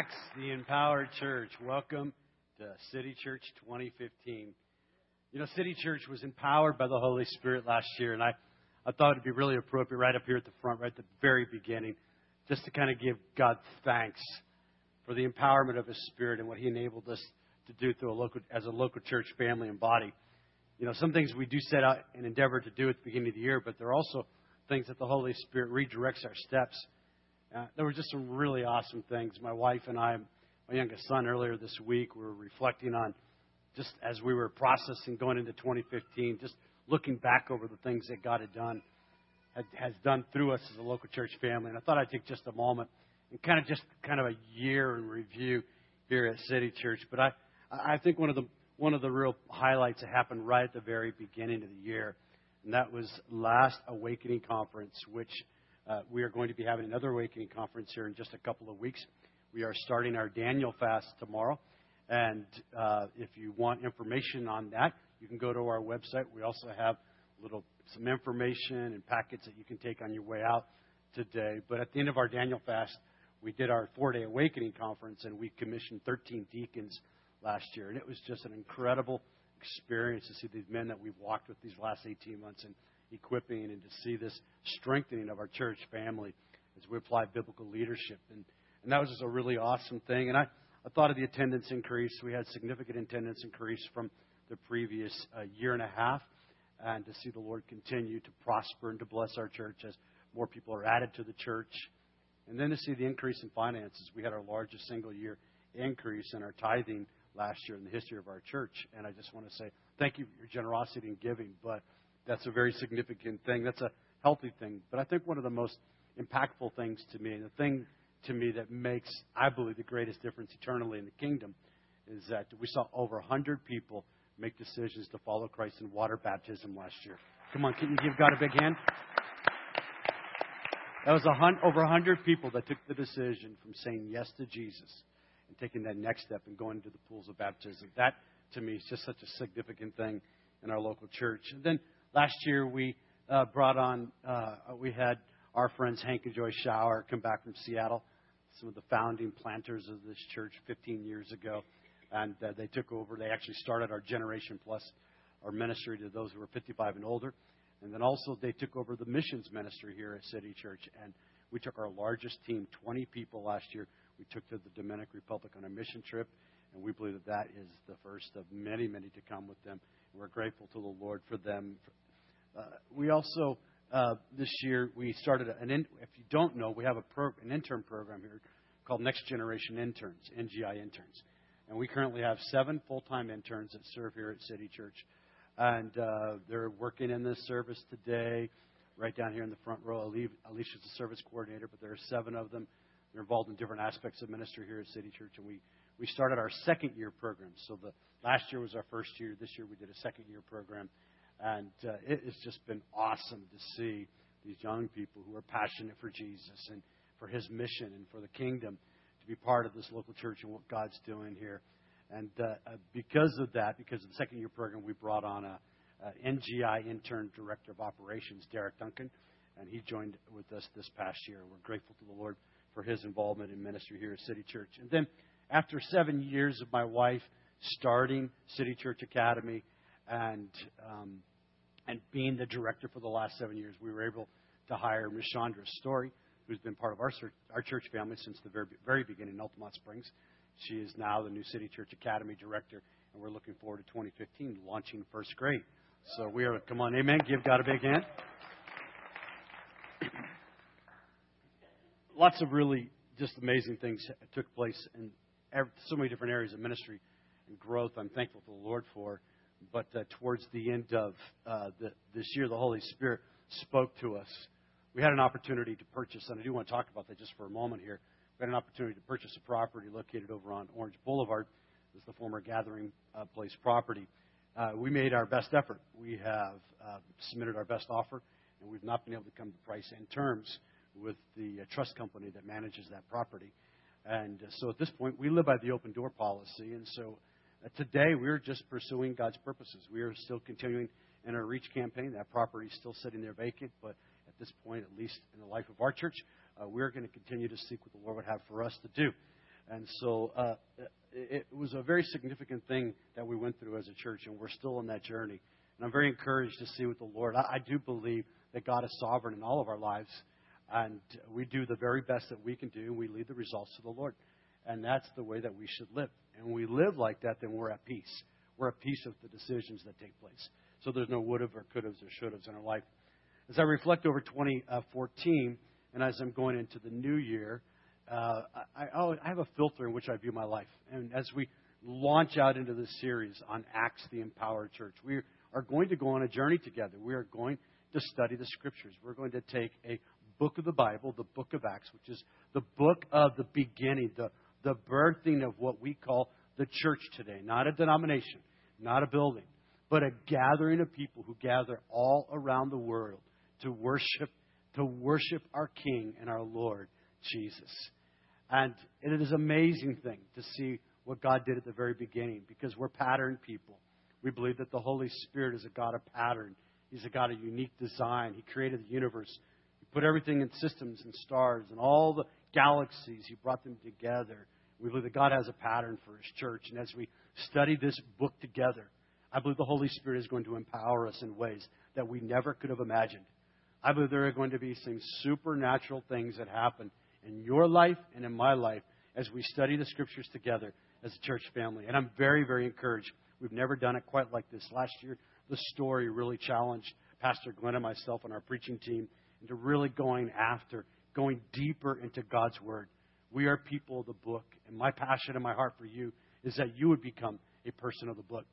Acts, the Empowered Church. Welcome to City Church 2015. You know, City Church was empowered by the Holy Spirit last year, and I, I thought it'd be really appropriate right up here at the front, right at the very beginning, just to kind of give God thanks for the empowerment of His Spirit and what He enabled us to do through a local, as a local church family and body. You know, some things we do set out and endeavor to do at the beginning of the year, but there are also things that the Holy Spirit redirects our steps. Uh, there were just some really awesome things. My wife and I, my youngest son, earlier this week, were reflecting on just as we were processing going into 2015, just looking back over the things that God had done, had, has done through us as a local church family. And I thought I'd take just a moment and kind of just kind of a year in review here at City Church. But I, I think one of the one of the real highlights that happened right at the very beginning of the year, and that was last Awakening Conference, which uh, we are going to be having another Awakening Conference here in just a couple of weeks. We are starting our Daniel fast tomorrow. And uh, if you want information on that, you can go to our website. We also have little some information and packets that you can take on your way out today. But at the end of our Daniel fast, we did our four-day awakening conference, and we commissioned 13 deacons last year, and it was just an incredible experience to see these men that we've walked with these last 18 months and equipping and to see this strengthening of our church family as we apply biblical leadership. And, and that was just a really awesome thing. And I, I thought of the attendance increase. We had significant attendance increase from the previous uh, year and a half. And to see the Lord continue to prosper and to bless our church as more people are added to the church. And then to see the increase in finances. We had our largest single year increase in our tithing last year in the history of our church. And I just want to say thank you for your generosity in giving. But that's a very significant thing. That's a healthy thing. But I think one of the most impactful things to me, and the thing to me that makes, I believe, the greatest difference eternally in the kingdom, is that we saw over 100 people make decisions to follow Christ in water baptism last year. Come on, can you give God a big hand? That was a hun- over 100 people that took the decision from saying yes to Jesus and taking that next step and going into the pools of baptism. That, to me, is just such a significant thing in our local church. And then Last year we uh, brought on, uh, we had our friends Hank and Joy Shower come back from Seattle, some of the founding planters of this church 15 years ago. And uh, they took over. They actually started our Generation Plus, our ministry to those who are 55 and older. And then also they took over the missions ministry here at City Church. And we took our largest team, 20 people last year. We took to the Dominican Republic on a mission trip. And we believe that that is the first of many, many to come with them. We're grateful to the Lord for them. Uh, we also, uh, this year, we started an, in, if you don't know, we have a pro, an intern program here called Next Generation Interns, NGI Interns. And we currently have seven full time interns that serve here at City Church. And uh, they're working in this service today, right down here in the front row. Alicia's the service coordinator, but there are seven of them. They're involved in different aspects of ministry here at City Church. And we, we started our second year program. So the last year was our first year. This year we did a second year program. And uh, it has just been awesome to see these young people who are passionate for Jesus and for his mission and for the kingdom to be part of this local church and what God's doing here. And uh, uh because of that, because of the second year program, we brought on a, a NGI intern director of operations, Derek Duncan, and he joined with us this past year. We're grateful to the Lord for his involvement in ministry here at City Church. And then after seven years of my wife starting City Church Academy and um, and being the director for the last seven years, we were able to hire Ms. Chandra Story, who's been part of our, our church family since the very, very beginning in Altamonte Springs. She is now the new City Church Academy director, and we're looking forward to 2015 launching first grade. So we are, come on, amen. Give God a big hand. Lots of really just amazing things took place in so many different areas of ministry growth. I'm thankful to the Lord for but uh, towards the end of uh, the, this year, the Holy Spirit spoke to us. We had an opportunity to purchase, and I do want to talk about that just for a moment here. We had an opportunity to purchase a property located over on Orange Boulevard. This is the former Gathering uh, Place property. Uh, we made our best effort. We have uh, submitted our best offer, and we've not been able to come to price and terms with the uh, trust company that manages that property. And so at this point, we live by the open door policy, and so uh, today, we're just pursuing God's purposes. We are still continuing in our REACH campaign. That property is still sitting there vacant, but at this point, at least in the life of our church, uh, we're going to continue to seek what the Lord would have for us to do. And so uh, it, was a very significant thing that we went through as a church, and we're still on that journey. And I'm very encouraged to see with the Lord. I, I do believe that God is sovereign in all of our lives, and we do the very best that we can do, and we lead the results to the Lord. And that's the way that we should live. And when we live like that, then we're at peace. We're at peace with the decisions that take place. So there's no would have or could have or should have in our life. As I reflect over 2014, and as I'm going into the new year, uh, I, I, I have a filter in which I view my life. And as we launch out into this series on Acts, the Empowered Church, we are going to go on a journey together. We are going to study the Scriptures. We're going to take a book of the Bible, the book of Acts, which is the book of the beginning, the, the birthing of what we call the church today. Not a denomination, not a building, but a gathering of people who gather all around the world to worship, to worship our King and our Lord, Jesus. And it is an amazing thing to see what God did at the very beginning because we're pattern people. We believe that the Holy Spirit is a God of pattern. He's a God of unique design. He created the universe. He put everything in systems and stars and all the galaxies. He brought them together. We believe that God has a pattern for His church. And as we study this book together, I believe the Holy Spirit is going to empower us in ways that we never could have imagined. I believe there are going to be some supernatural things that happen in your life and in my life as we study the scriptures together as a church family. And I'm very, very encouraged. We've never done it quite like this. Last year, the story really challenged Pastor Glenn and myself and our preaching team into really going after, going deeper into God's Word. We are people of the book, and my passion and my heart for you is that you would become a person of the book.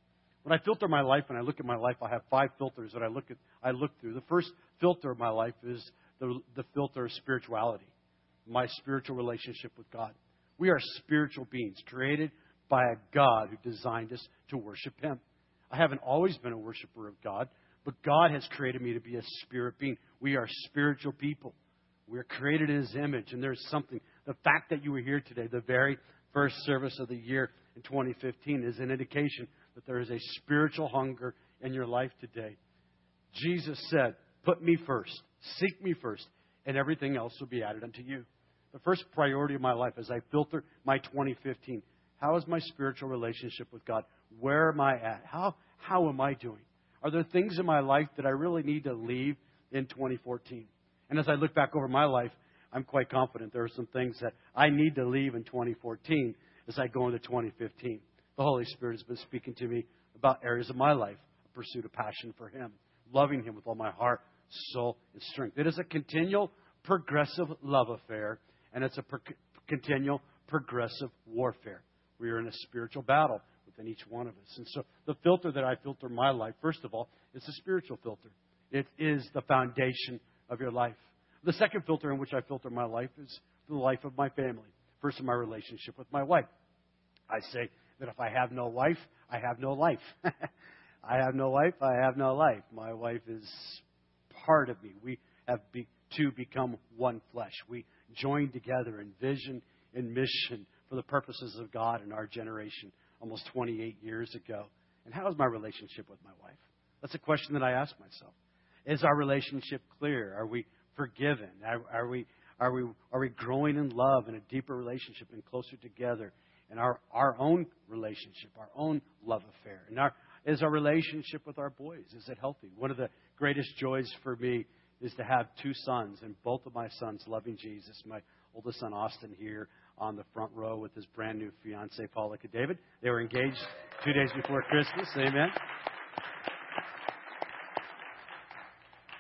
When I filter my life and I look at my life, I have five filters that I look at. I look through. The first filter of my life is the, the filter of spirituality my spiritual relationship with God. We are spiritual beings created by a God who designed us to worship Him. I haven't always been a worshiper of God, but God has created me to be a spirit being. We are spiritual people. We are created in His image, and there's something. The fact that you were here today, the very first service of the year in 2015, is an indication that there is a spiritual hunger in your life today. Jesus said, Put me first, seek me first, and everything else will be added unto you the first priority of my life as I filter my 2015. How is my spiritual relationship with God? Where am I at? How, how am I doing? Are there things in my life that I really need to leave in 2014? And as I look back over my life, I'm quite confident there are some things that I need to leave in 2014 as I go into 2015. The Holy Spirit has been speaking to me about areas of my life, a pursuit of passion for Him, loving Him with all my heart, soul, and strength. It is a continual, progressive love affair and it's a per- continual progressive warfare. We are in a spiritual battle within each one of us. And so the filter that I filter my life, first of all, is a spiritual filter. It is the foundation of your life. The second filter in which I filter my life is the life of my family. First, my relationship with my wife. I say that if I have no wife, I have no life. I have no wife, I have no life. My wife is part of me. We have be, become one flesh. We joined together in vision and mission for the purposes of God in our generation almost 28 years ago. And how is my relationship with my wife? That's a question that I ask myself. Is our relationship clear? Are we forgiven? Are, are, we, are, we, are we growing in love in a deeper relationship and closer together in our, our own relationship, our own love affair? And our, is our relationship with our boys, is it healthy? One of the greatest joys for me is to have two sons, and both of my sons loving Jesus. My oldest son, Austin, here on the front row with his brand new fiancee, Paula David. They were engaged two days before Christmas. Amen.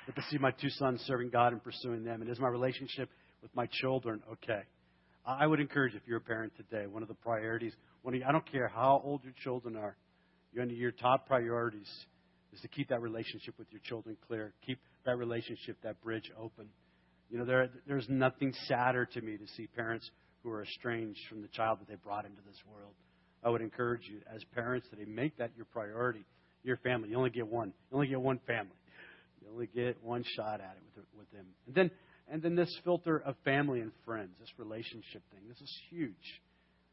But to see my two sons serving God and pursuing them, and is my relationship with my children okay? I would encourage if you're a parent today, one of the priorities, one of, I don't care how old your children are, of your top priorities is to keep that relationship with your children clear. Keep that relationship, that bridge open. You know, there, there's nothing sadder to me to see parents who are estranged from the child that they brought into this world. I would encourage you, as parents, today, make that your priority. Your family. You only get one. You only get one family. You get one shot at it with, with them. And then, and then this filter of family and friends, this relationship thing. This is huge.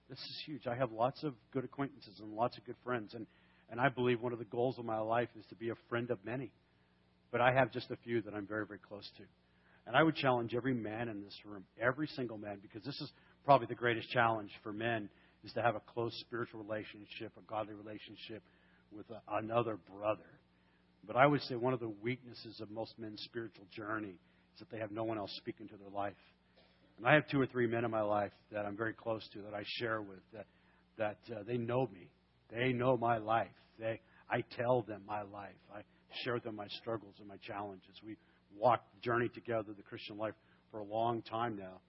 This is huge. I have lots of good acquaintances and lots of good friends. And, and I believe one of the goals of my life is to be a friend of many but I have just a few that I'm very, very close to. And I would challenge every man in this room, every single man, because this is probably the greatest challenge for men is to have a close spiritual relationship, a godly relationship with a, another brother. But I would say one of the weaknesses of most men's spiritual journey is that they have no one else speaking to their life. And I have two or three men in my life that I'm very close to that I share with that that uh, they know me. They know my life. They I tell them my life. I share with them my struggles and my challenges. We walk the journey together the Christian life for a long time now.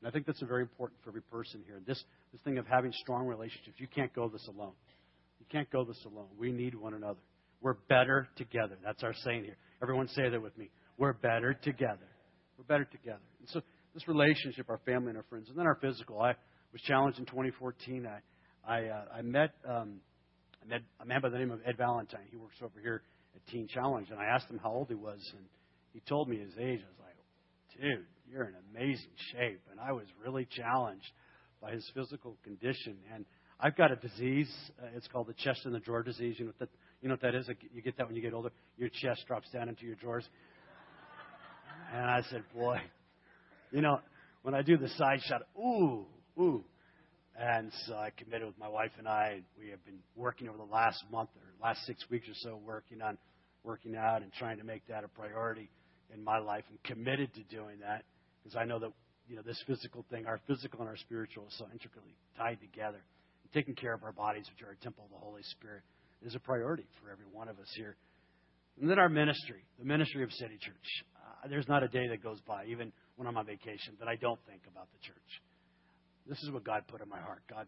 And I think that's very important for every person here. This this thing of having strong relationships, you can't go this alone. You can't go this alone. We need one another. We're better together. That's our saying here. Everyone say that with me. We're better together. We're better together. And so this relationship, our family and our friends, and then our physical. I was challenged in 2014. I I, uh, I met um, I met a man by the name of Ed Valentine. He works over here at Teen Challenge, and I asked him how old he was, and he told me his age. I was like, dude, you're in amazing shape, and I was really challenged by his physical condition. And I've got a disease. Uh, it's called the chest and the drawer disease. You know that, you know what that is? You get that when you get older. Your chest drops down into your drawers. And I said, boy, you know, when I do the side shot, ooh, ooh. And so I committed with my wife and I. We have been working over the last month or last six weeks or so, working on working out and trying to make that a priority in my life. and committed to doing that because I know that you know this physical thing, our physical and our spiritual, is so intricately tied together. And taking care of our bodies, which are a temple of the Holy Spirit, is a priority for every one of us here. And then our ministry, the ministry of City Church. Uh, there's not a day that goes by, even when I'm on vacation, that I don't think about the church. This is what God put in my heart. God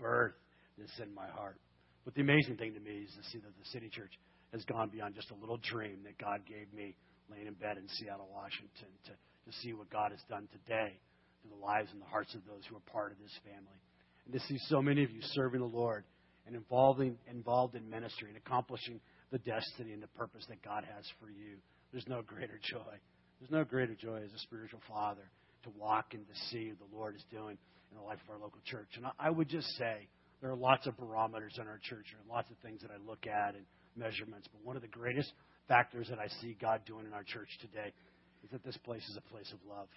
birthed this in my heart. But the amazing thing to me is to see that the City Church has gone beyond just a little dream that God gave me laying in bed in Seattle, Washington, to, to see what God has done today to the lives and the hearts of those who are part of this family. And to see so many of you serving the Lord and involving, involved in ministry and accomplishing the destiny and the purpose that God has for you. There's no greater joy. There's no greater joy as a spiritual father to walk and to see what the Lord is doing in the life of our local church. And I would just say there are lots of barometers in our church and lots of things that I look at and measurements. But one of the greatest factors that I see God doing in our church today is that this place is a place of love.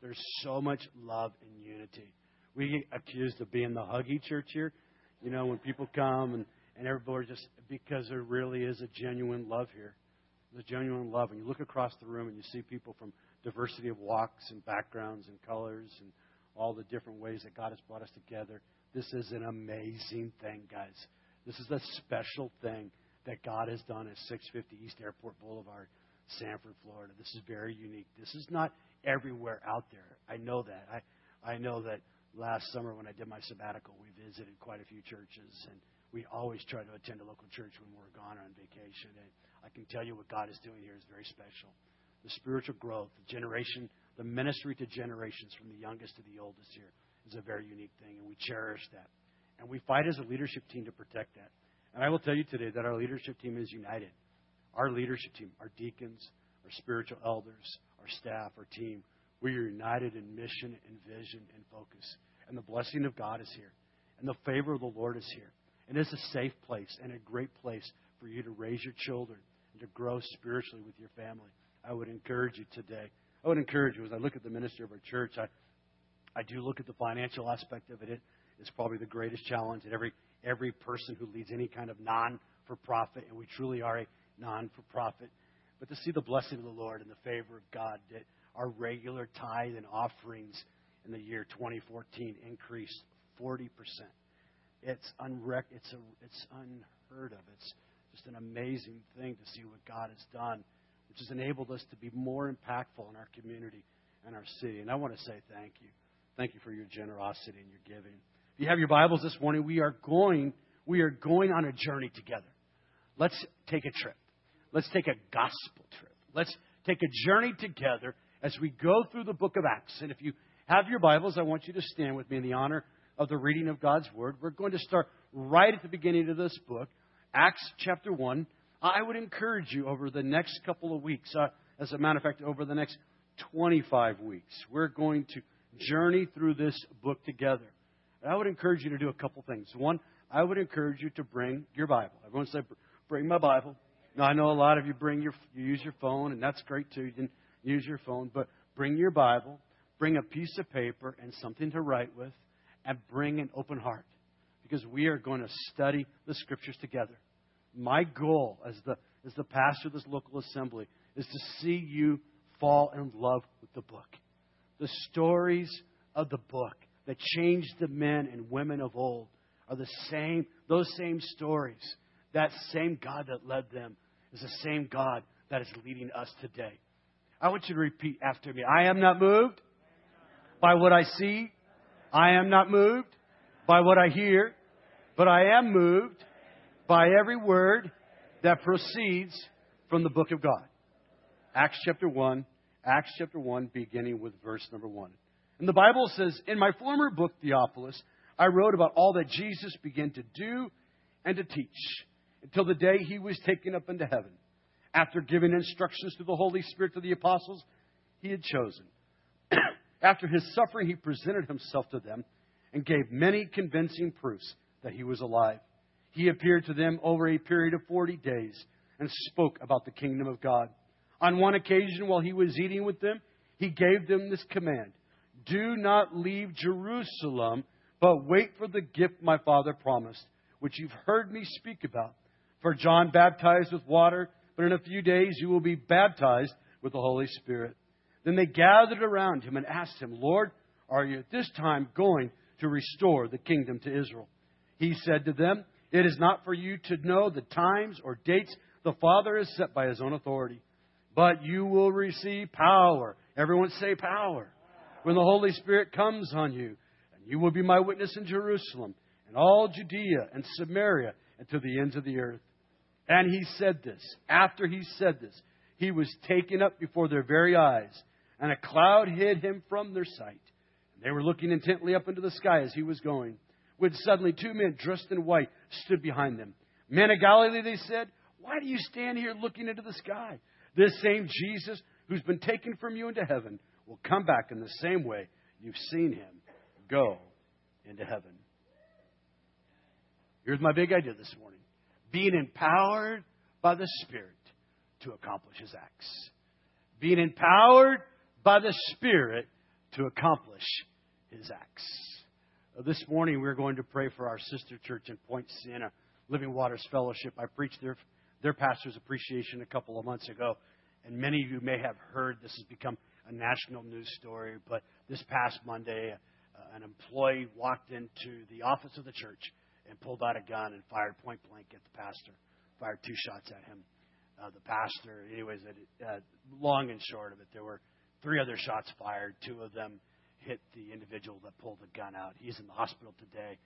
There's so much love and unity. We get accused of being the huggy church here. You know, when people come and, and everybody just, because there really is a genuine love here. A genuine love. And you look across the room and you see people from diversity of walks and backgrounds and colors and all the different ways that God has brought us together. This is an amazing thing, guys. This is a special thing that God has done at 650 East Airport Boulevard, Sanford, Florida. This is very unique. This is not everywhere out there. I know that. I, I know that last summer when I did my sabbatical, we visited quite a few churches, and we always try to attend a local church when we're gone on vacation. And I can tell you what God is doing here is very special. The spiritual growth, the generation, the ministry to generations from the youngest to the oldest here is a very unique thing, and we cherish that. And we fight as a leadership team to protect that. And I will tell you today that our leadership team is united. Our leadership team, our deacons, our spiritual elders, our staff, our team, we are united in mission and vision and focus. And the blessing of God is here. And the favor of the Lord is here. And it's a safe place and a great place for you to raise your children and to grow spiritually with your family. I would encourage you today. I would encourage you as I look at the ministry of our church, I, I do look at the financial aspect of it. It is probably the greatest challenge that every every person who leads any kind of non for profit, and we truly are a non for profit. But to see the blessing of the Lord and the favor of God, that our regular tithe and offerings in the year 2014 increased 40%. It's, unrec- it's, a, it's unheard of. It's just an amazing thing to see what God has done, which has enabled us to be more impactful in our community and our city. And I want to say thank you. Thank you for your generosity and your giving. If you have your Bibles this morning, we are going, we are going on a journey together. Let's take a trip. Let's take a gospel trip. Let's take a journey together as we go through the book of Acts. And if you have your Bibles, I want you to stand with me in the honor of the reading of God's Word. We're going to start right at the beginning of this book, Acts chapter 1. I would encourage you over the next couple of weeks, uh, as a matter of fact, over the next 25 weeks, we're going to journey through this book together. And I would encourage you to do a couple things. One, I would encourage you to bring your Bible. Everyone say, bring my Bible. Now, I know a lot of you bring your, you use your phone, and that's great too. You use your phone, but bring your Bible, bring a piece of paper and something to write with, and bring an open heart because we are going to study the scriptures together. My goal as the, as the pastor of this local assembly is to see you fall in love with the book. The stories of the book that changed the men and women of old are the same, those same stories. That same God that led them is the same God that is leading us today. I want you to repeat after me. I am not moved by what I see. I am not moved by what I hear, but I am moved by every word that proceeds from the book of God. Acts chapter 1, Acts chapter 1, beginning with verse number 1. And the Bible says, In my former book, Theophilus, I wrote about all that Jesus began to do and to teach until the day he was taken up into heaven, after giving instructions to the Holy Spirit to the apostles he had chosen. after his suffering, he presented himself to them and gave many convincing proofs that he was alive. He appeared to them over a period of 40 days and spoke about the kingdom of God. On one occasion, while he was eating with them, he gave them this command Do not leave Jerusalem, but wait for the gift my Father promised, which you've heard me speak about. For John baptized with water, but in a few days you will be baptized with the Holy Spirit. Then they gathered around him and asked him, Lord, are you at this time going to restore the kingdom to Israel? He said to them, It is not for you to know the times or dates the Father has set by his own authority but you will receive power. Everyone say power. When the Holy Spirit comes on you, and you will be my witness in Jerusalem, and all Judea and Samaria, and to the ends of the earth. And he said this. After he said this, he was taken up before their very eyes, and a cloud hid him from their sight. And they were looking intently up into the sky as he was going. When suddenly two men dressed in white stood behind them. Men of Galilee, they said, why do you stand here looking into the sky? This same Jesus who's been taken from you into heaven will come back in the same way you've seen him go into heaven. Here's my big idea this morning being empowered by the Spirit to accomplish his acts. Being empowered by the Spirit to accomplish his acts. Uh, this morning, we're going to pray for our sister church in Point Siena, Living Waters Fellowship. I preached there their pastor's appreciation a couple of months ago. And many of you may have heard this has become a national news story, but this past Monday, uh, an employee walked into the office of the church and pulled out a gun and fired point blank at the pastor, fired two shots at him. Uh, the pastor, anyways, uh, long and short of it, there were three other shots fired. Two of them hit the individual that pulled the gun out. He's in the hospital today,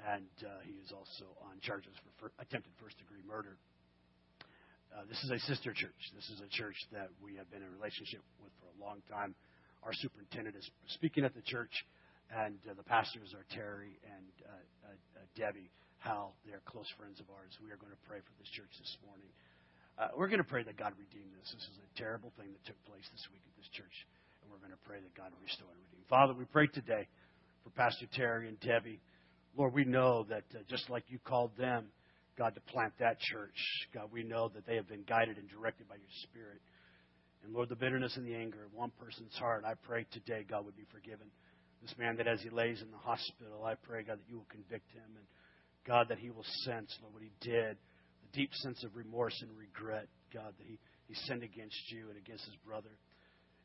and uh, he is also on charges for fir- attempted first degree murder. Uh, this is a sister church. This is a church that we have been in relationship with for a long time. Our superintendent is speaking at the church, and uh, the pastors are Terry and uh, uh, uh Debbie Hal. They are close friends of ours. We are going to pray for this church this morning. Uh, we're going to pray that God redeem this. This is a terrible thing that took place this week at this church, and we're going to pray that God restore and redeem. Father, we pray today for Pastor Terry and Debbie. Lord, we know that just like you called them God, to plant that church. God, we know that they have been guided and directed by your Spirit. And Lord, the bitterness and the anger of one person's heart, I pray today God would be forgiven. This man that as he lays in the hospital, I pray, God, that you will convict him. And God, that he will sense, Lord, what he did, the deep sense of remorse and regret, God, that he, he sinned against you and against his brother.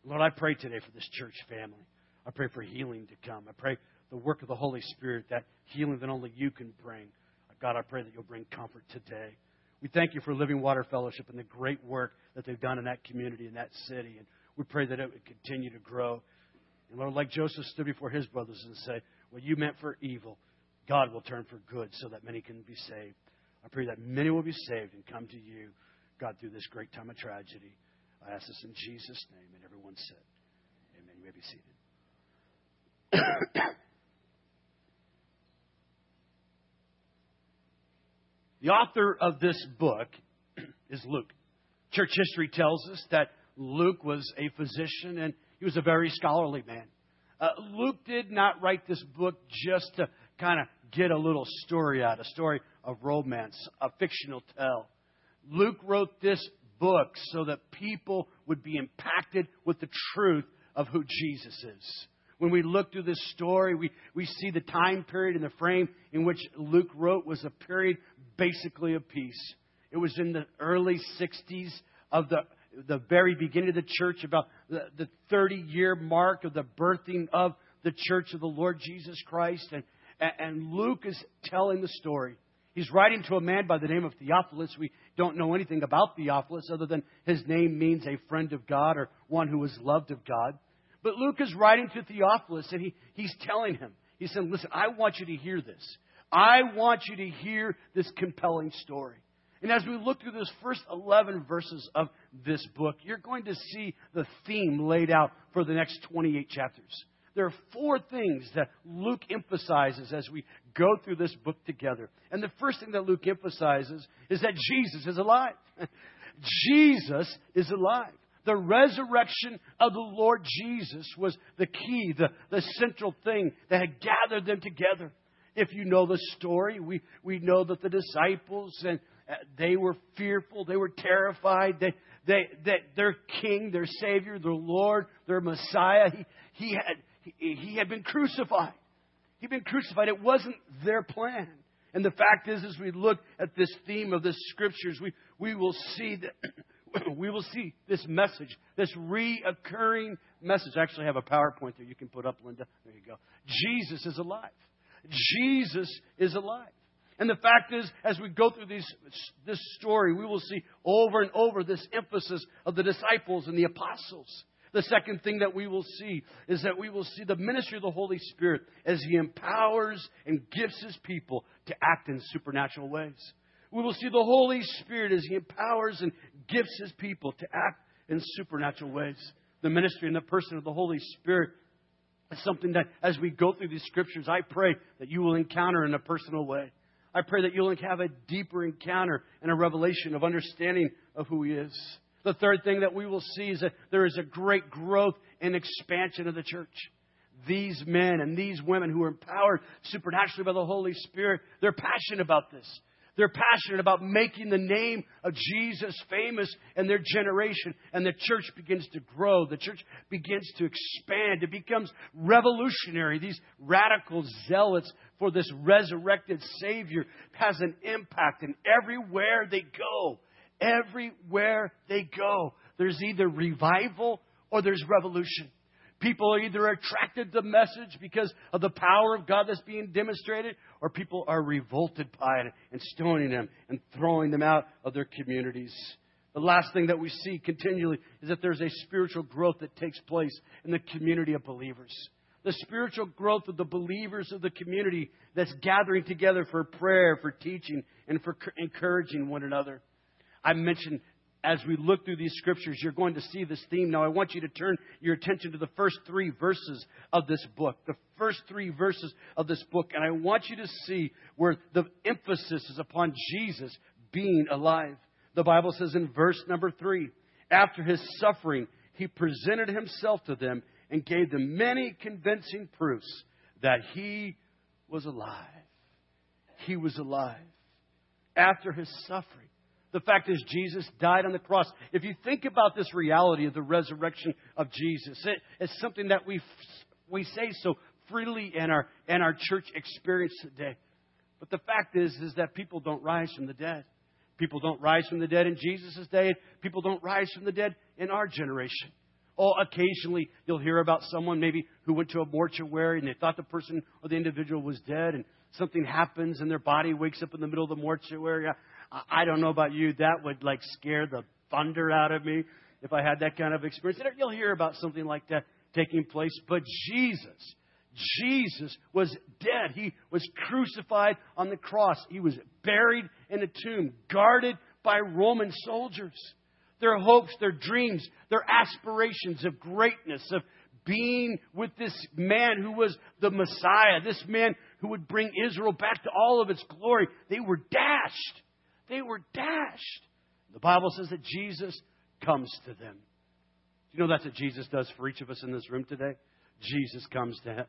Lord, I pray today for this church family. I pray for healing to come. I pray the work of the Holy Spirit, that healing that only you can bring. God, I pray that you'll bring comfort today. We thank you for Living Water Fellowship and the great work that they've done in that community, in that city. And we pray that it would continue to grow. And Lord, like Joseph stood before his brothers and say, What you meant for evil, God will turn for good so that many can be saved. I pray that many will be saved and come to you, God, through this great time of tragedy. I ask this in Jesus' name. And everyone said, Amen. You may be seated. The author of this book is Luke. Church history tells us that Luke was a physician and he was a very scholarly man. Uh, Luke did not write this book just to kind of get a little story out, a story of romance, a fictional tale. Luke wrote this book so that people would be impacted with the truth of who Jesus is. When we look through this story, we, we see the time period and the frame in which Luke wrote was a period basically of peace. It was in the early 60s of the, the very beginning of the church, about the, the 30 year mark of the birthing of the church of the Lord Jesus Christ. And, and Luke is telling the story. He's writing to a man by the name of Theophilus. We don't know anything about Theophilus other than his name means a friend of God or one who is loved of God. But Luke is writing to Theophilus and he, he's telling him, he said, listen, I want you to hear this. I want you to hear this compelling story. And as we look through those first 11 verses of this book, you're going to see the theme laid out for the next 28 chapters. There are four things that Luke emphasizes as we go through this book together. And the first thing that Luke emphasizes is that Jesus is alive. Jesus is alive. The resurrection of the Lord Jesus was the key, the, the central thing that had gathered them together. If you know the story, we, we know that the disciples and uh, they were fearful, they were terrified, they, they, that their king, their savior, their Lord, their Messiah, he, he had he, he had been crucified. He'd been crucified. It wasn't their plan. And the fact is, as we look at this theme of the scriptures, we, we will see that we will see this message, this reoccurring message. I actually have a PowerPoint there you can put up, Linda. There you go. Jesus is alive. Jesus is alive. And the fact is, as we go through these, this story, we will see over and over this emphasis of the disciples and the apostles. The second thing that we will see is that we will see the ministry of the Holy Spirit as He empowers and gifts His people to act in supernatural ways. We will see the Holy Spirit as He empowers and gifts His people to act in supernatural ways. The ministry and the person of the Holy Spirit is something that, as we go through these scriptures, I pray that you will encounter in a personal way. I pray that you'll have a deeper encounter and a revelation of understanding of who He is. The third thing that we will see is that there is a great growth and expansion of the church. These men and these women who are empowered supernaturally by the Holy Spirit, they're passionate about this. They're passionate about making the name of Jesus famous in their generation, and the church begins to grow. The church begins to expand. It becomes revolutionary. These radical zealots for this resurrected Savior has an impact, and everywhere they go, Everywhere they go, there's either revival or there's revolution. People are either attracted to the message because of the power of God that's being demonstrated, or people are revolted by it and stoning them and throwing them out of their communities. The last thing that we see continually is that there's a spiritual growth that takes place in the community of believers. The spiritual growth of the believers of the community that's gathering together for prayer, for teaching, and for encouraging one another. I mentioned as we look through these scriptures, you're going to see this theme. Now, I want you to turn your attention to the first three verses of this book. The first three verses of this book. And I want you to see where the emphasis is upon Jesus being alive. The Bible says in verse number three, after his suffering, he presented himself to them and gave them many convincing proofs that he was alive. He was alive. After his suffering, the fact is, Jesus died on the cross. If you think about this reality of the resurrection of Jesus, it, it's something that we, we say so freely in our, in our church experience today. But the fact is, is that people don't rise from the dead. People don't rise from the dead in Jesus' day. People don't rise from the dead in our generation. Oh, occasionally you'll hear about someone maybe who went to a mortuary and they thought the person or the individual was dead and something happens and their body wakes up in the middle of the mortuary. I don't know about you, that would like scare the thunder out of me if I had that kind of experience. You'll hear about something like that taking place. But Jesus, Jesus was dead. He was crucified on the cross. He was buried in a tomb, guarded by Roman soldiers. Their hopes, their dreams, their aspirations of greatness, of being with this man who was the Messiah, this man who would bring Israel back to all of its glory, they were dashed. They were dashed. The Bible says that Jesus comes to them. Do you know that's what Jesus does for each of us in this room today? Jesus comes to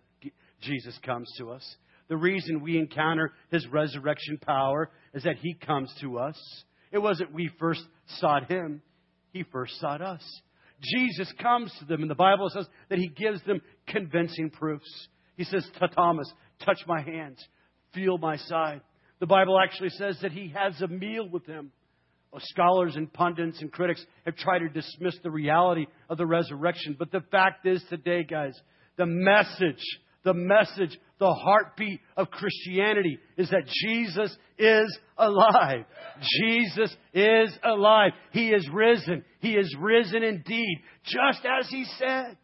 Jesus comes to us. The reason we encounter his resurrection power is that he comes to us. It wasn't we first sought him, he first sought us. Jesus comes to them, and the Bible says that he gives them convincing proofs. He says to Thomas, Touch my hands, feel my side. The Bible actually says that he has a meal with them. Well, scholars and pundits and critics have tried to dismiss the reality of the resurrection. But the fact is today, guys, the message, the message, the heartbeat of Christianity is that Jesus is alive. Jesus is alive. He is risen. He is risen indeed, just as he said.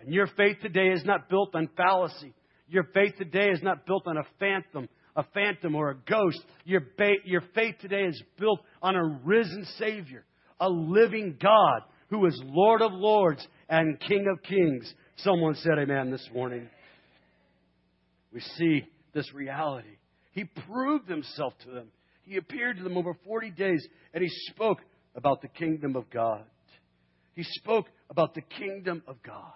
And your faith today is not built on fallacy. Your faith today is not built on a phantom a phantom or a ghost. Your, ba- your faith today is built on a risen Savior, a living God who is Lord of Lords and King of Kings. Someone said amen this morning. We see this reality. He proved himself to them. He appeared to them over 40 days and he spoke about the kingdom of God. He spoke about the kingdom of God.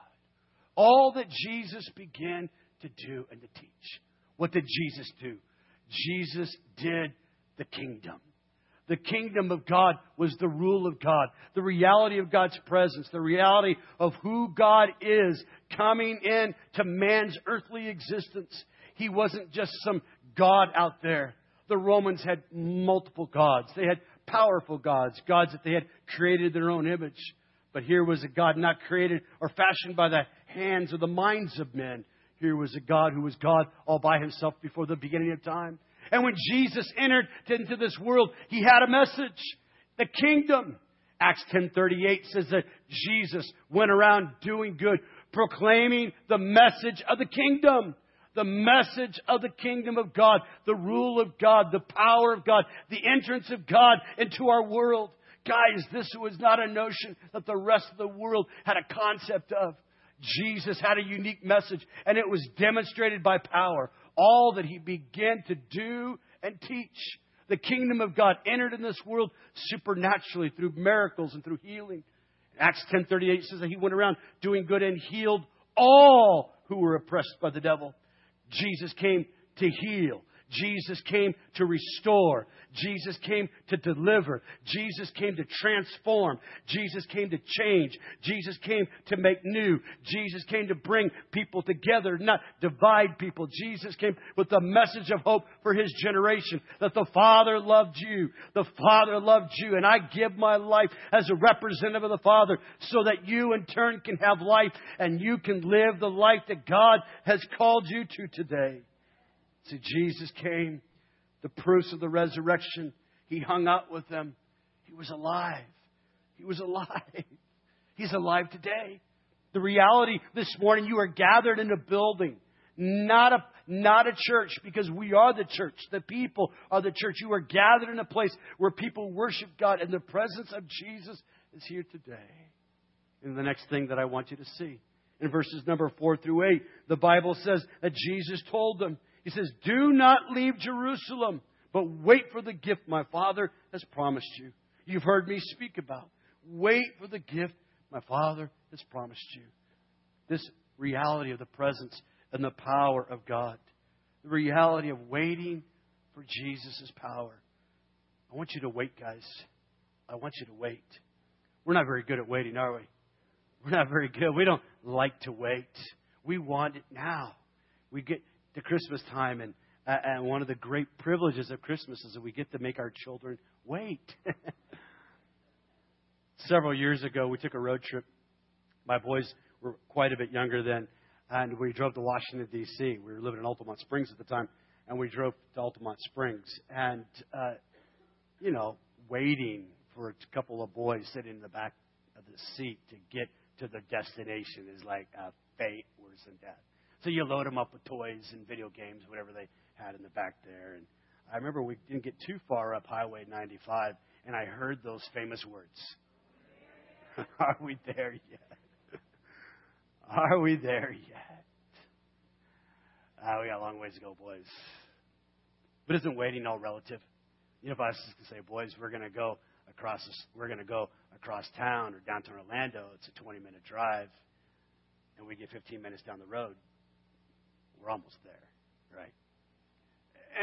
All that Jesus began to do and to teach. What did Jesus do? Jesus did the kingdom. The kingdom of God was the rule of God, the reality of God's presence, the reality of who God is coming in to man's earthly existence. He wasn't just some God out there. The Romans had multiple gods. They had powerful gods, gods that they had created their own image. But here was a God not created or fashioned by the hands or the minds of men, here was a God who was God all by himself before the beginning of time. And when Jesus entered into this world, he had a message. The kingdom. Acts 10:38 says that Jesus went around doing good, proclaiming the message of the kingdom. The message of the kingdom of God, the rule of God, the power of God, the entrance of God into our world. Guys, this was not a notion that the rest of the world had a concept of. Jesus had a unique message, and it was demonstrated by power. All that he began to do and teach. The kingdom of God entered in this world supernaturally through miracles and through healing. Acts 10:38 says that he went around doing good and healed all who were oppressed by the devil. Jesus came to heal. Jesus came to restore. Jesus came to deliver. Jesus came to transform. Jesus came to change. Jesus came to make new. Jesus came to bring people together, not divide people. Jesus came with the message of hope for his generation that the Father loved you. The Father loved you, and I give my life as a representative of the Father so that you in turn can have life and you can live the life that God has called you to today. See, Jesus came, the proofs of the resurrection. He hung out with them. He was alive. He was alive. He's alive today. The reality this morning, you are gathered in a building, not a, not a church, because we are the church. The people are the church. You are gathered in a place where people worship God, and the presence of Jesus is here today. And the next thing that I want you to see, in verses number 4 through 8, the Bible says that Jesus told them, he says, Do not leave Jerusalem, but wait for the gift my Father has promised you. You've heard me speak about. Wait for the gift my Father has promised you. This reality of the presence and the power of God. The reality of waiting for Jesus' power. I want you to wait, guys. I want you to wait. We're not very good at waiting, are we? We're not very good. We don't like to wait. We want it now. We get to Christmas time, and, uh, and one of the great privileges of Christmas is that we get to make our children wait. Several years ago, we took a road trip. My boys were quite a bit younger then, and we drove to Washington, D.C. We were living in Altamonte Springs at the time, and we drove to Altamonte Springs. And, uh, you know, waiting for a couple of boys sitting in the back of the seat to get to the destination is like a fate worse than death. So you load them up with toys and video games, whatever they had in the back there. And I remember we didn't get too far up Highway 95, and I heard those famous words. Are we there yet? Are we there yet? Ah, we got a long ways to go, boys. But isn't waiting all relative? You know, if I was to say, boys, we're going to go across, this, we're going to go across town or downtown Orlando. It's a 20 minute drive, and we get 15 minutes down the road. We're almost there, right?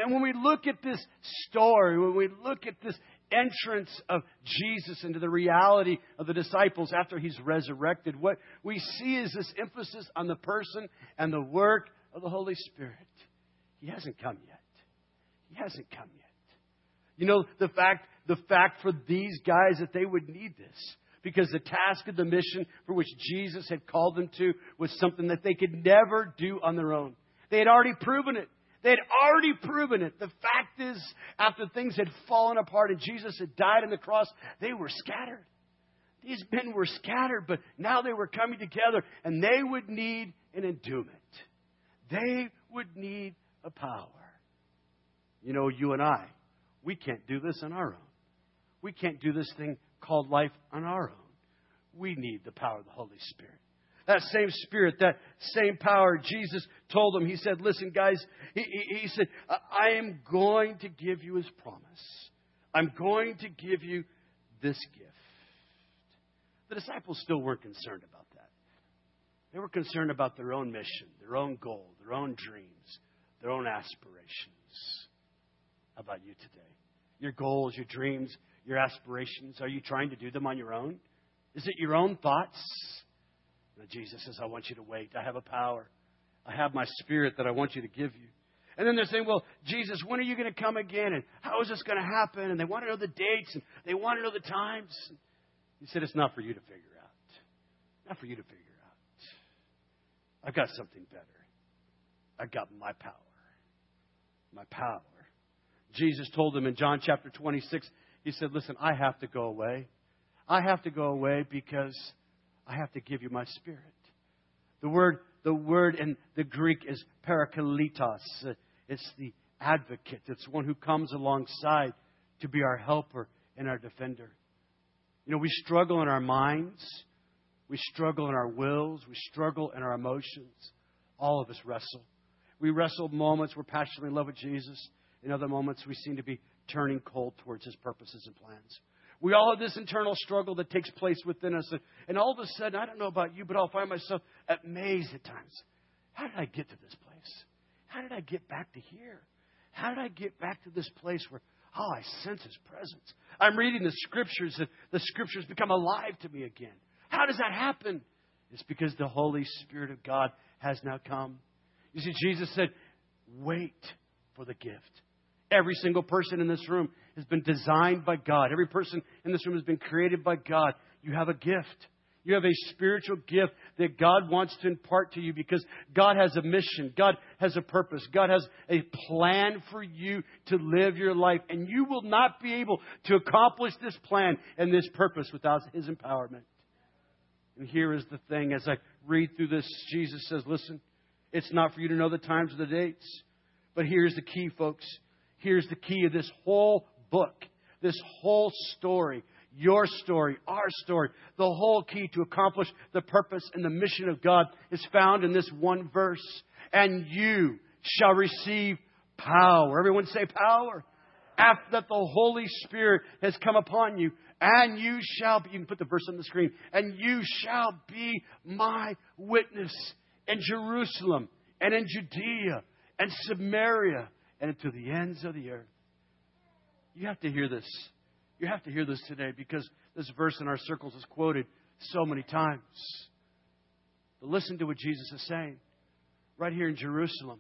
And when we look at this story, when we look at this entrance of Jesus into the reality of the disciples after he's resurrected. What we see is this emphasis on the person and the work of the Holy Spirit. He hasn't come yet. He hasn't come yet. You know, the fact, the fact for these guys that they would need this because the task of the mission for which Jesus had called them to was something that they could never do on their own. They had already proven it. They had already proven it. The fact is, after things had fallen apart and Jesus had died on the cross, they were scattered. These men were scattered, but now they were coming together and they would need an endowment. They would need a power. You know, you and I, we can't do this on our own. We can't do this thing called life on our own. We need the power of the Holy Spirit. That same spirit, that same power, Jesus told them, He said, Listen, guys, He, he, he said, I am going to give you His promise. I'm going to give you this gift. The disciples still weren't concerned about that. They were concerned about their own mission, their own goal, their own dreams, their own aspirations. How about you today? Your goals, your dreams, your aspirations, are you trying to do them on your own? Is it your own thoughts? And Jesus says, I want you to wait. I have a power. I have my spirit that I want you to give you. And then they're saying, Well, Jesus, when are you going to come again? And how is this going to happen? And they want to know the dates and they want to know the times. He said, It's not for you to figure out. Not for you to figure out. I've got something better. I've got my power. My power. Jesus told them in John chapter 26, He said, Listen, I have to go away. I have to go away because I have to give you my spirit. The word, the word in the Greek is parakletos. It's the advocate. It's one who comes alongside to be our helper and our defender. You know, we struggle in our minds. We struggle in our wills. We struggle in our emotions. All of us wrestle. We wrestle moments we're passionately in love with Jesus. In other moments, we seem to be turning cold towards his purposes and plans. We all have this internal struggle that takes place within us. And all of a sudden, I don't know about you, but I'll find myself amazed at times. How did I get to this place? How did I get back to here? How did I get back to this place where, oh, I sense His presence? I'm reading the scriptures and the scriptures become alive to me again. How does that happen? It's because the Holy Spirit of God has now come. You see, Jesus said, wait for the gift. Every single person in this room has been designed by God. Every person in this room has been created by God. You have a gift. You have a spiritual gift that God wants to impart to you because God has a mission. God has a purpose. God has a plan for you to live your life. And you will not be able to accomplish this plan and this purpose without His empowerment. And here is the thing as I read through this, Jesus says, listen, it's not for you to know the times or the dates. But here's the key, folks. Here's the key of this whole book, this whole story, your story, our story, the whole key to accomplish the purpose and the mission of God is found in this one verse. And you shall receive power. Everyone say power. After that the Holy Spirit has come upon you, and you shall be, you can put the verse on the screen, and you shall be my witness in Jerusalem and in Judea and Samaria and to the ends of the earth. You have to hear this. You have to hear this today because this verse in our circles is quoted so many times. But listen to what Jesus is saying. Right here in Jerusalem,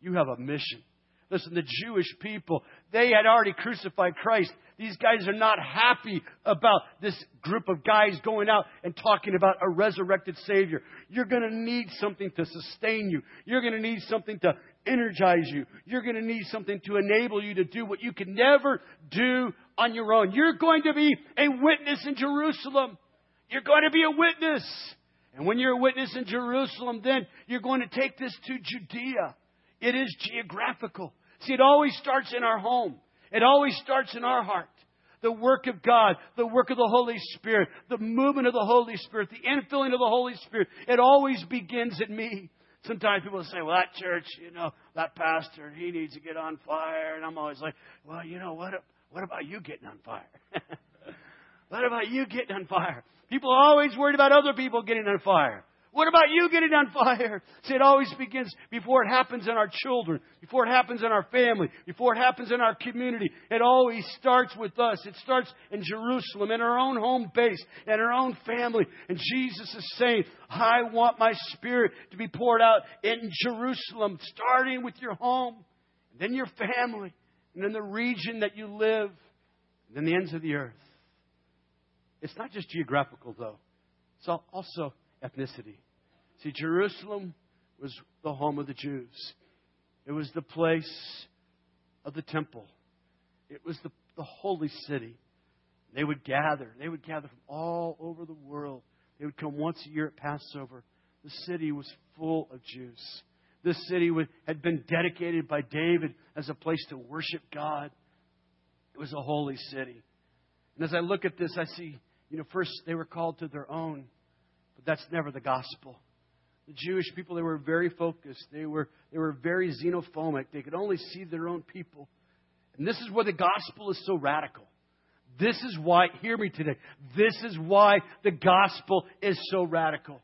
you have a mission. Listen, the Jewish people, they had already crucified Christ. These guys are not happy about this group of guys going out and talking about a resurrected Savior. You're going to need something to sustain you. You're going to need something to energize you. You're going to need something to enable you to do what you can never do on your own. You're going to be a witness in Jerusalem. You're going to be a witness. And when you're a witness in Jerusalem, then you're going to take this to Judea. It is geographical. See, it always starts in our home. It always starts in our heart. The work of God, the work of the Holy Spirit, the movement of the Holy Spirit, the infilling of the Holy Spirit, it always begins at me. Sometimes people say, well, that church, you know, that pastor, he needs to get on fire. And I'm always like, well, you know, what, what about you getting on fire? what about you getting on fire? People are always worried about other people getting on fire. What about you getting on fire? See, it always begins before it happens in our children, before it happens in our family, before it happens in our community. It always starts with us. It starts in Jerusalem, in our own home base, in our own family. And Jesus is saying, I want my spirit to be poured out in Jerusalem, starting with your home, then your family, and then the region that you live, and then the ends of the earth. It's not just geographical, though. It's also ethnicity. See, Jerusalem was the home of the Jews. It was the place of the temple. It was the, the holy city. They would gather. They would gather from all over the world. They would come once a year at Passover. The city was full of Jews. This city would, had been dedicated by David as a place to worship God. It was a holy city. And as I look at this, I see, you know, first they were called to their own, but that's never the gospel. The Jewish people, they were very focused. They were, they were very xenophobic. They could only see their own people. And this is where the gospel is so radical. This is why, hear me today, this is why the gospel is so radical.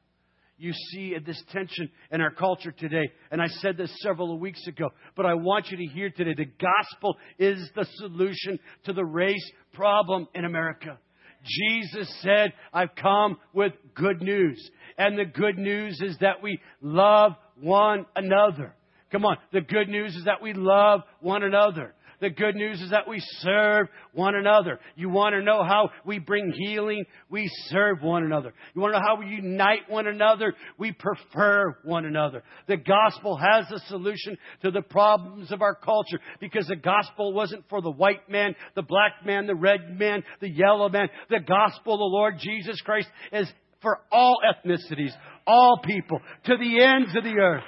You see this tension in our culture today. And I said this several weeks ago, but I want you to hear today the gospel is the solution to the race problem in America. Jesus said, I've come with good news. And the good news is that we love one another. Come on. The good news is that we love one another. The good news is that we serve one another. You want to know how we bring healing? We serve one another. You want to know how we unite one another? We prefer one another. The gospel has a solution to the problems of our culture because the gospel wasn't for the white man, the black man, the red man, the yellow man. The gospel, the Lord Jesus Christ, is for all ethnicities, all people, to the ends of the earth.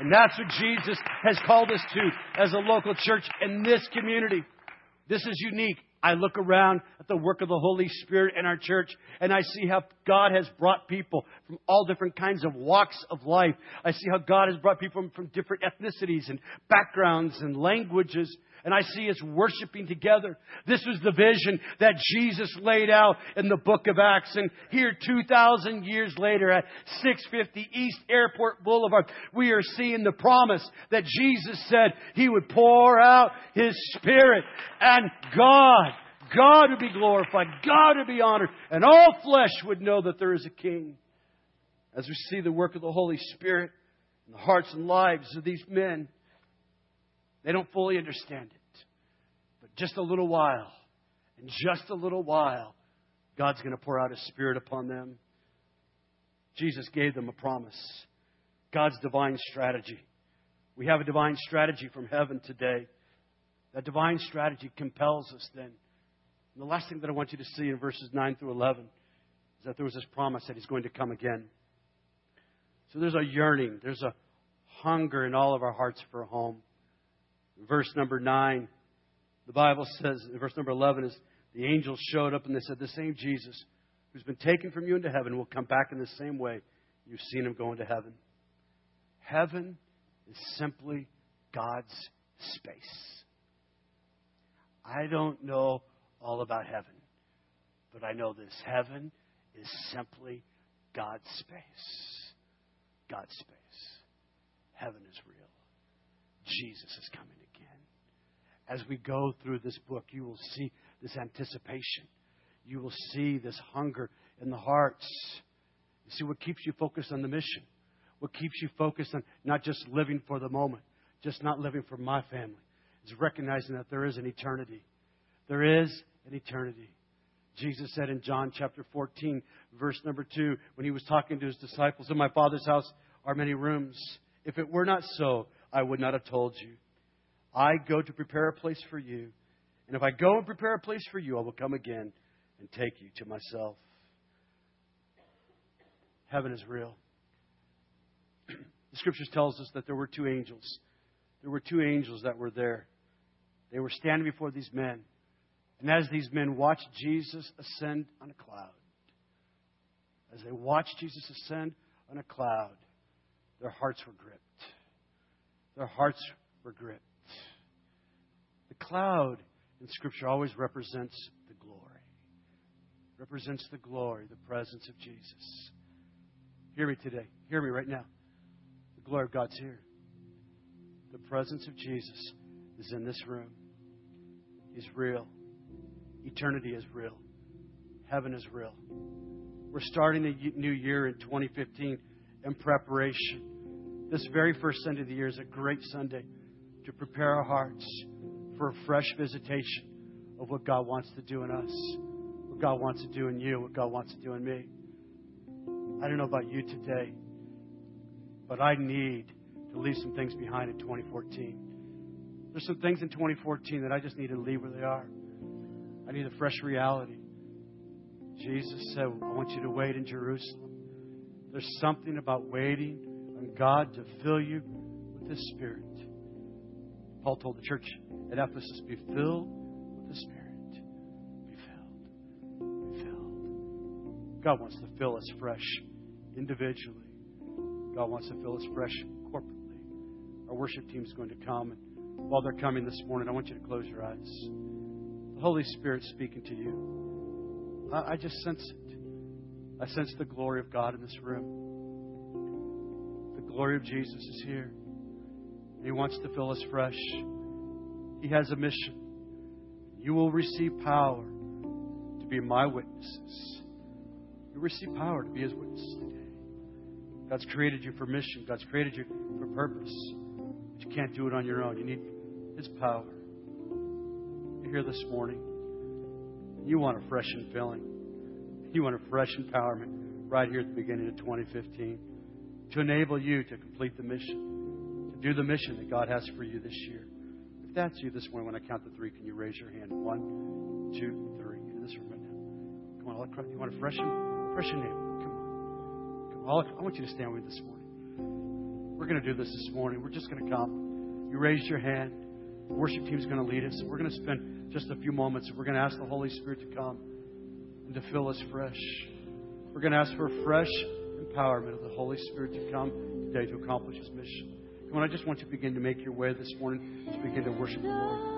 And that's what Jesus has called us to as a local church in this community. This is unique. I look around at the work of the Holy Spirit in our church and I see how God has brought people from all different kinds of walks of life. I see how God has brought people from different ethnicities and backgrounds and languages and I see us worshiping together. This was the vision that Jesus laid out in the book of Acts. And here, 2,000 years later at 650 East Airport Boulevard, we are seeing the promise that Jesus said He would pour out His Spirit and God God would be glorified, God would be honored, and all flesh would know that there is a King. As we see the work of the Holy Spirit in the hearts and lives of these men, they don't fully understand it. Just a little while, in just a little while, God's going to pour out His Spirit upon them. Jesus gave them a promise. God's divine strategy. We have a divine strategy from heaven today. That divine strategy compels us then. And the last thing that I want you to see in verses 9 through 11 is that there was this promise that He's going to come again. So there's a yearning, there's a hunger in all of our hearts for a home verse number 9, the Bible says, in verse number 11 is the angels showed up and they said, The same Jesus who's been taken from you into heaven will come back in the same way you've seen him go into heaven. Heaven is simply God's space. I don't know all about heaven, but I know this heaven is simply God's space. God's space. Heaven is real. Jesus is coming as we go through this book, you will see this anticipation. You will see this hunger in the hearts. You see what keeps you focused on the mission, what keeps you focused on not just living for the moment, just not living for my family, is recognizing that there is an eternity. There is an eternity. Jesus said in John chapter 14, verse number 2, when he was talking to his disciples, In my Father's house are many rooms. If it were not so, I would not have told you. I go to prepare a place for you. And if I go and prepare a place for you, I will come again and take you to myself. Heaven is real. The scriptures tells us that there were two angels. There were two angels that were there. They were standing before these men. And as these men watched Jesus ascend on a cloud, as they watched Jesus ascend on a cloud, their hearts were gripped. Their hearts were gripped. The cloud in Scripture always represents the glory, represents the glory, the presence of Jesus. Hear me today. Hear me right now. The glory of God's here. The presence of Jesus is in this room. He's real. Eternity is real. Heaven is real. We're starting a new year in 2015 in preparation. This very first Sunday of the year is a great Sunday to prepare our hearts for a fresh visitation of what God wants to do in us, what God wants to do in you, what God wants to do in me. I don't know about you today, but I need to leave some things behind in 2014. There's some things in 2014 that I just need to leave where they are. I need a fresh reality. Jesus said, I want you to wait in Jerusalem. There's something about waiting on God to fill you with His Spirit. Paul told the church at Ephesus, be filled with the Spirit. Be filled. Be filled. God wants to fill us fresh individually. God wants to fill us fresh corporately. Our worship team is going to come. And while they're coming this morning, I want you to close your eyes. The Holy Spirit speaking to you. I, I just sense it. I sense the glory of God in this room. The glory of Jesus is here. He wants to fill us fresh. He has a mission. You will receive power to be my witnesses. You receive power to be his witnesses today. God's created you for mission. God's created you for purpose. But you can't do it on your own. You need his power. You're here this morning. You want a fresh and filling. You want a fresh empowerment right here at the beginning of 2015 to enable you to complete the mission, do the mission that God has for you this year. If that's you this morning, when I count to three, can you raise your hand? One, two, three. In this room right now. Come on, you want a fresh, fresh name? Come on. Come on. I want you to stand with me this morning. We're going to do this this morning. We're just going to come. You raised your hand. The worship team is going to lead us. We're going to spend just a few moments. We're going to ask the Holy Spirit to come and to fill us fresh. We're going to ask for fresh empowerment of the Holy Spirit to come today to accomplish His mission. Come on, I just want you to begin to make your way this morning to begin to worship the Lord.